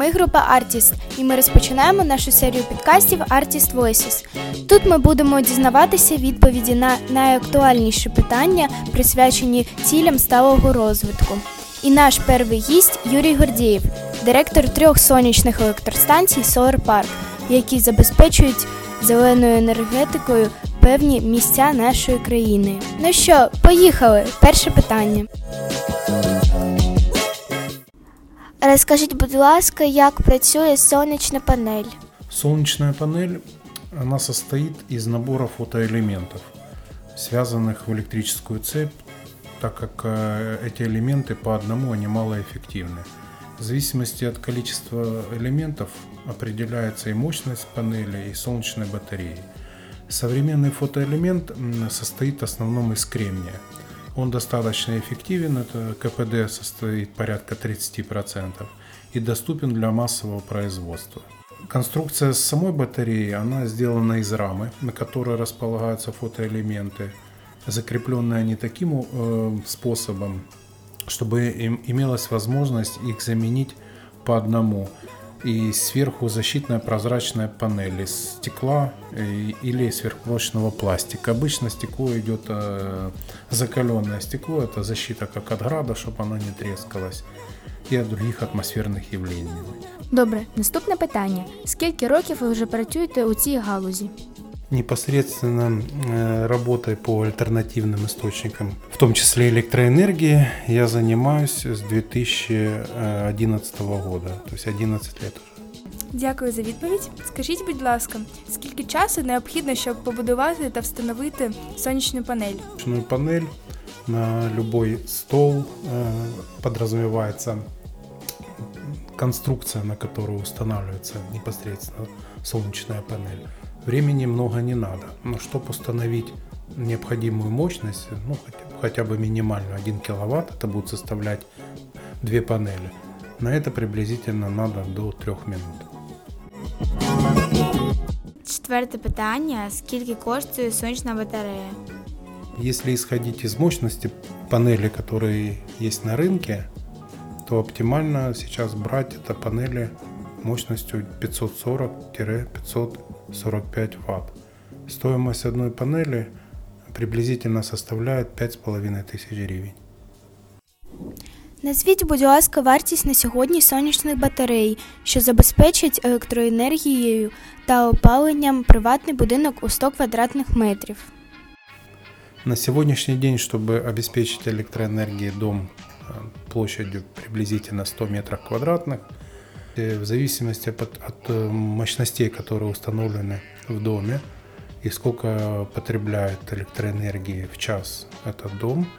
Ми група Artist, і ми розпочинаємо нашу серію підкастів Artist Voices. Тут ми будемо дізнаватися відповіді на найактуальніші питання, присвячені цілям сталого розвитку. І наш перший гість Юрій Гордієв, директор трьох сонячних електростанцій Solar Park, які забезпечують зеленою енергетикою певні місця нашої країни. Ну що, поїхали? Перше питання. Розкажіть, будь ласка, як працює сонячна панель? Солнечная панель, она состоит из набора фотоэлементов, связанных в электрическую цепь, так как э, эти элементы по одному они малоэффективны. В зависимости от количества элементов определяется и мощность панели, и солнечной батареи. Современный фотоэлемент состоит в основном из кремния. Он достаточно эффективен, это КПД состоит порядка 30% и доступен для массового производства. Конструкция самой батареи, она сделана из рамы, на которой располагаются фотоэлементы. Закрепленные они таким э, способом, чтобы им имелась возможность их заменить по одному. И сверху защитная прозрачная панель из стекла э, или сверхпрочного пластика. Обычно стекло идет э, закаленное стекло, это защита как от града, чтобы оно не трескалось, и от других атмосферных явлений. Добре, наступне питання: скільки років ви вже працюєте у цій галузі? Непосредственно э, работой по альтернативным источникам, в том числе электроэнергии, я занимаюсь с 2011 года, то есть 11 лет уже. Дякую за відповідь. Скажіть, будь ласка, скільки часу необхідно, щоб побудувати та встановити сонячну панель? Солнечную панель на любой стол э, подразумевается конструкция, на которую устанавливается непосредственно солнечная панель. Времени много не надо, но чтобы установить необходимую мощность, ну хотя, хотя бы минимальную 1 киловатт, это будет составлять две панели. На это приблизительно надо до 3 минут. Четверте питання: скільки коштує сонячна батарея? Если исходить из мощности панели, которые есть на рынке, то оптимально сейчас брать это панели мощностью 540-545 Вт. Стоимость одной панели приблизительно составляет 5,5 тысяч гривен. Назвіть, будь ласка, вартість на сьогодні сонячних батарей, що забезпечать електроенергією та опаленням приватний будинок у 100 квадратних метрів. На сегодняшний день, чтобы обеспечить электроэнергией дом э, площадью приблизительно 100 метров квадратных, э, в зависимости от, от э, мощностей, которые установлены в доме, и сколько потребляет электроэнергии в час этот дом,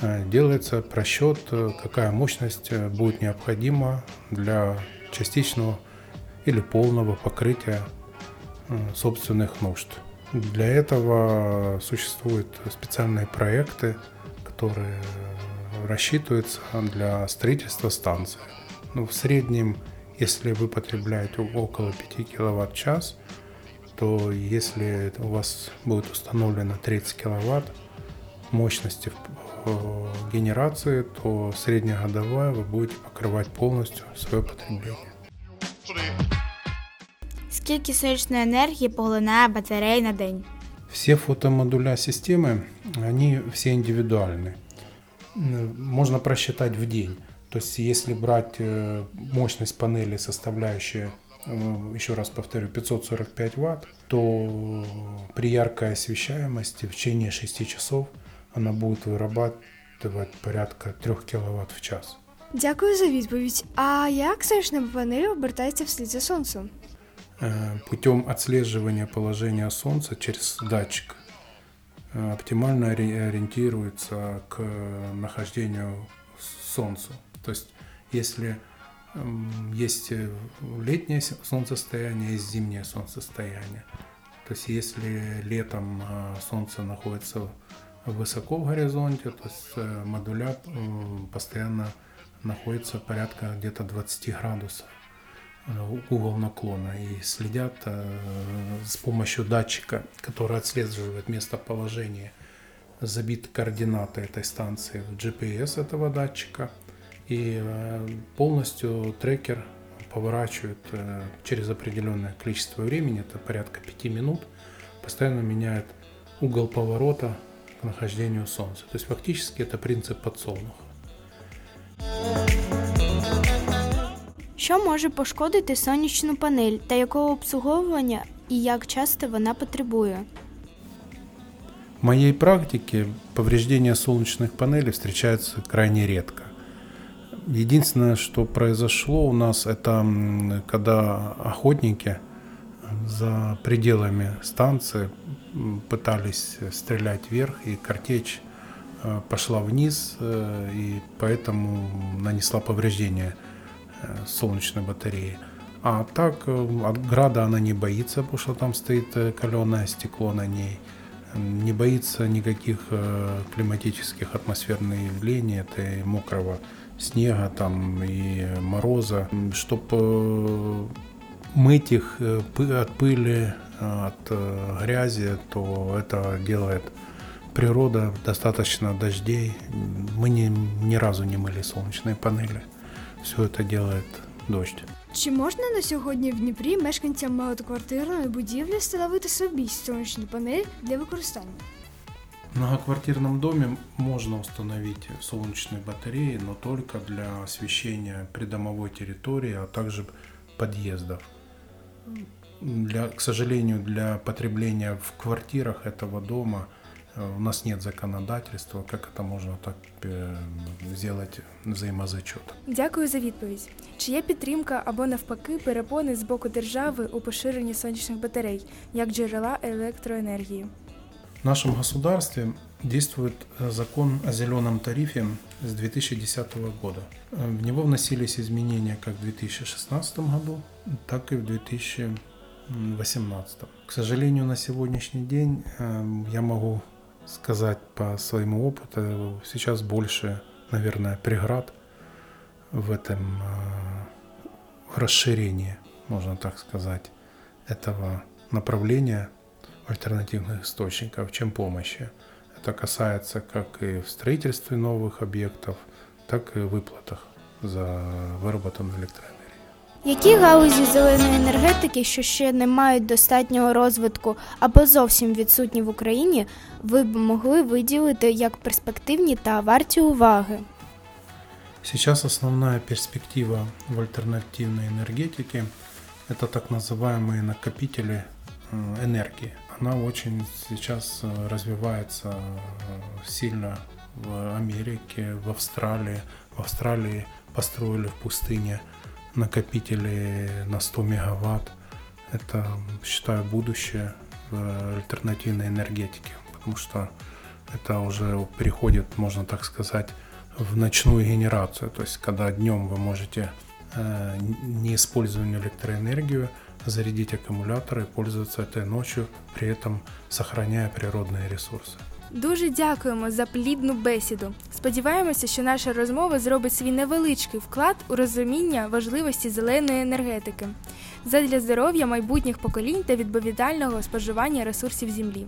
э, делается просчет, э, какая мощность э, будет необходима для частичного или полного покрытия э, собственных нужд. Для этого существуют специальные проекты, которые рассчитываются для строительства станции. Ну, в среднем, если вы потребляете около 5 киловатт в час, то если у вас будет установлено 30 киловатт мощности в- э, генерации, то среднегодовая вы будете покрывать полностью свое потребление. Скільки сонячної енергії поглинає батарея на день? Все фотомодуля системы, они все индивидуальны. М, Можно просчитать в день. То есть, если брать э, мощность панели, составляющая, э, еще раз повторю, 545 Вт, то при яркой освещаемости в течение 6 часов она будет вырабатывать порядка 3 кВт в час. Дякую за відповідь. А як сонячна панель обертається вслід за сонцем? Э, путем отслеживания положения Солнца через датчик э, оптимально ори- ориентируется к нахождению Солнцу. То есть, если есть э, летнее солнцестояние, есть зимнее солнцестояние. То есть, если летом э, Солнце находится высоко в горизонте, то есть э, модуля постоянно находится порядка где-то 20 градусов угол наклона и следят с помощью датчика, который отслеживает местоположение, забиты координаты этой станции в GPS этого датчика и э, полностью трекер поворачивают э, через определенное количество времени, это порядка 5 минут, постоянно меняют угол поворота к нахождению Солнца. То есть фактически это принцип подсолнуха. Що може пошкодити сонячну панель та якого обслуговування і як часто вона потребує? В моей практике повреждения солнечных панелей встречаются крайне редко. Единственное, что произошло у нас, это когда охотники за пределами станции пытались стрелять вверх, и картечь э, пошла вниз, э, и поэтому нанесла повреждение э, солнечной батареи. А так от града она не боится, потому что там стоит каленое стекло на ней. Не боится никаких климатических атмосферных явлений, это и мокрого снега там и мороза. Чтобы мыть их от пыли, от грязи, то это делает природа, достаточно дождей. Мы ни, ни разу не мыли солнечные панели. Все это делает дождь. Чи можна на сьогодні в Дніпрі мешканцям багатоквартирної будівлі встановити собі сонячні панелі для використання? В многоквартирном доме можно установить солнечные батареи, но только для освещения придомовой территории, а также подъездов. Для, к сожалению, для потребления в квартирах этого дома э, у нас нет законодательства, как это можно так э, сделать взаимозачет. Дякую за відповідь. Чи є підтримка або навпаки перепони з боку держави у поширенні сонячних батарей як джерела електроенергії? В нашем государстве действует э, закон о зеленом тарифе с 2010 года. В него вносились изменения как в 2016 году, так и в 2000 2018. К сожалению, на сегодняшний день эм, я могу сказать по своему опыту, сейчас больше, наверное, преград в этом э, расширении, можно так сказать, этого направления альтернативных источников, чем помощи. Это касается как и в строительстве новых объектов, так и в выплатах за выработанную электроэнергию. Які галузі зеленої енергетики, що ще не мають достатнього розвитку або зовсім відсутні в Україні, ви б могли виділити як перспективні та варті уваги? Сейчас основная перспектива в альтернативной энергетике – это так называемые накопители э, энергии. Она очень сейчас э, развивается э, сильно в Америке, в Австралии. В Австралии построили в пустыне – накопители на 100 мегаватт. Это, считаю, будущее в альтернативной энергетике, потому что это уже переходит, можно так сказать, в ночную генерацию. То есть, когда днем вы можете, э, не используя электроэнергию, зарядить аккумулятор и пользоваться этой ночью, при этом сохраняя природные ресурсы. Дуже дякуємо за плідну бесіду. Сподіваємося, що наша розмова зробить свій невеличкий вклад у розуміння важливості зеленої енергетики задля здоров'я майбутніх поколінь та відповідального споживання ресурсів землі.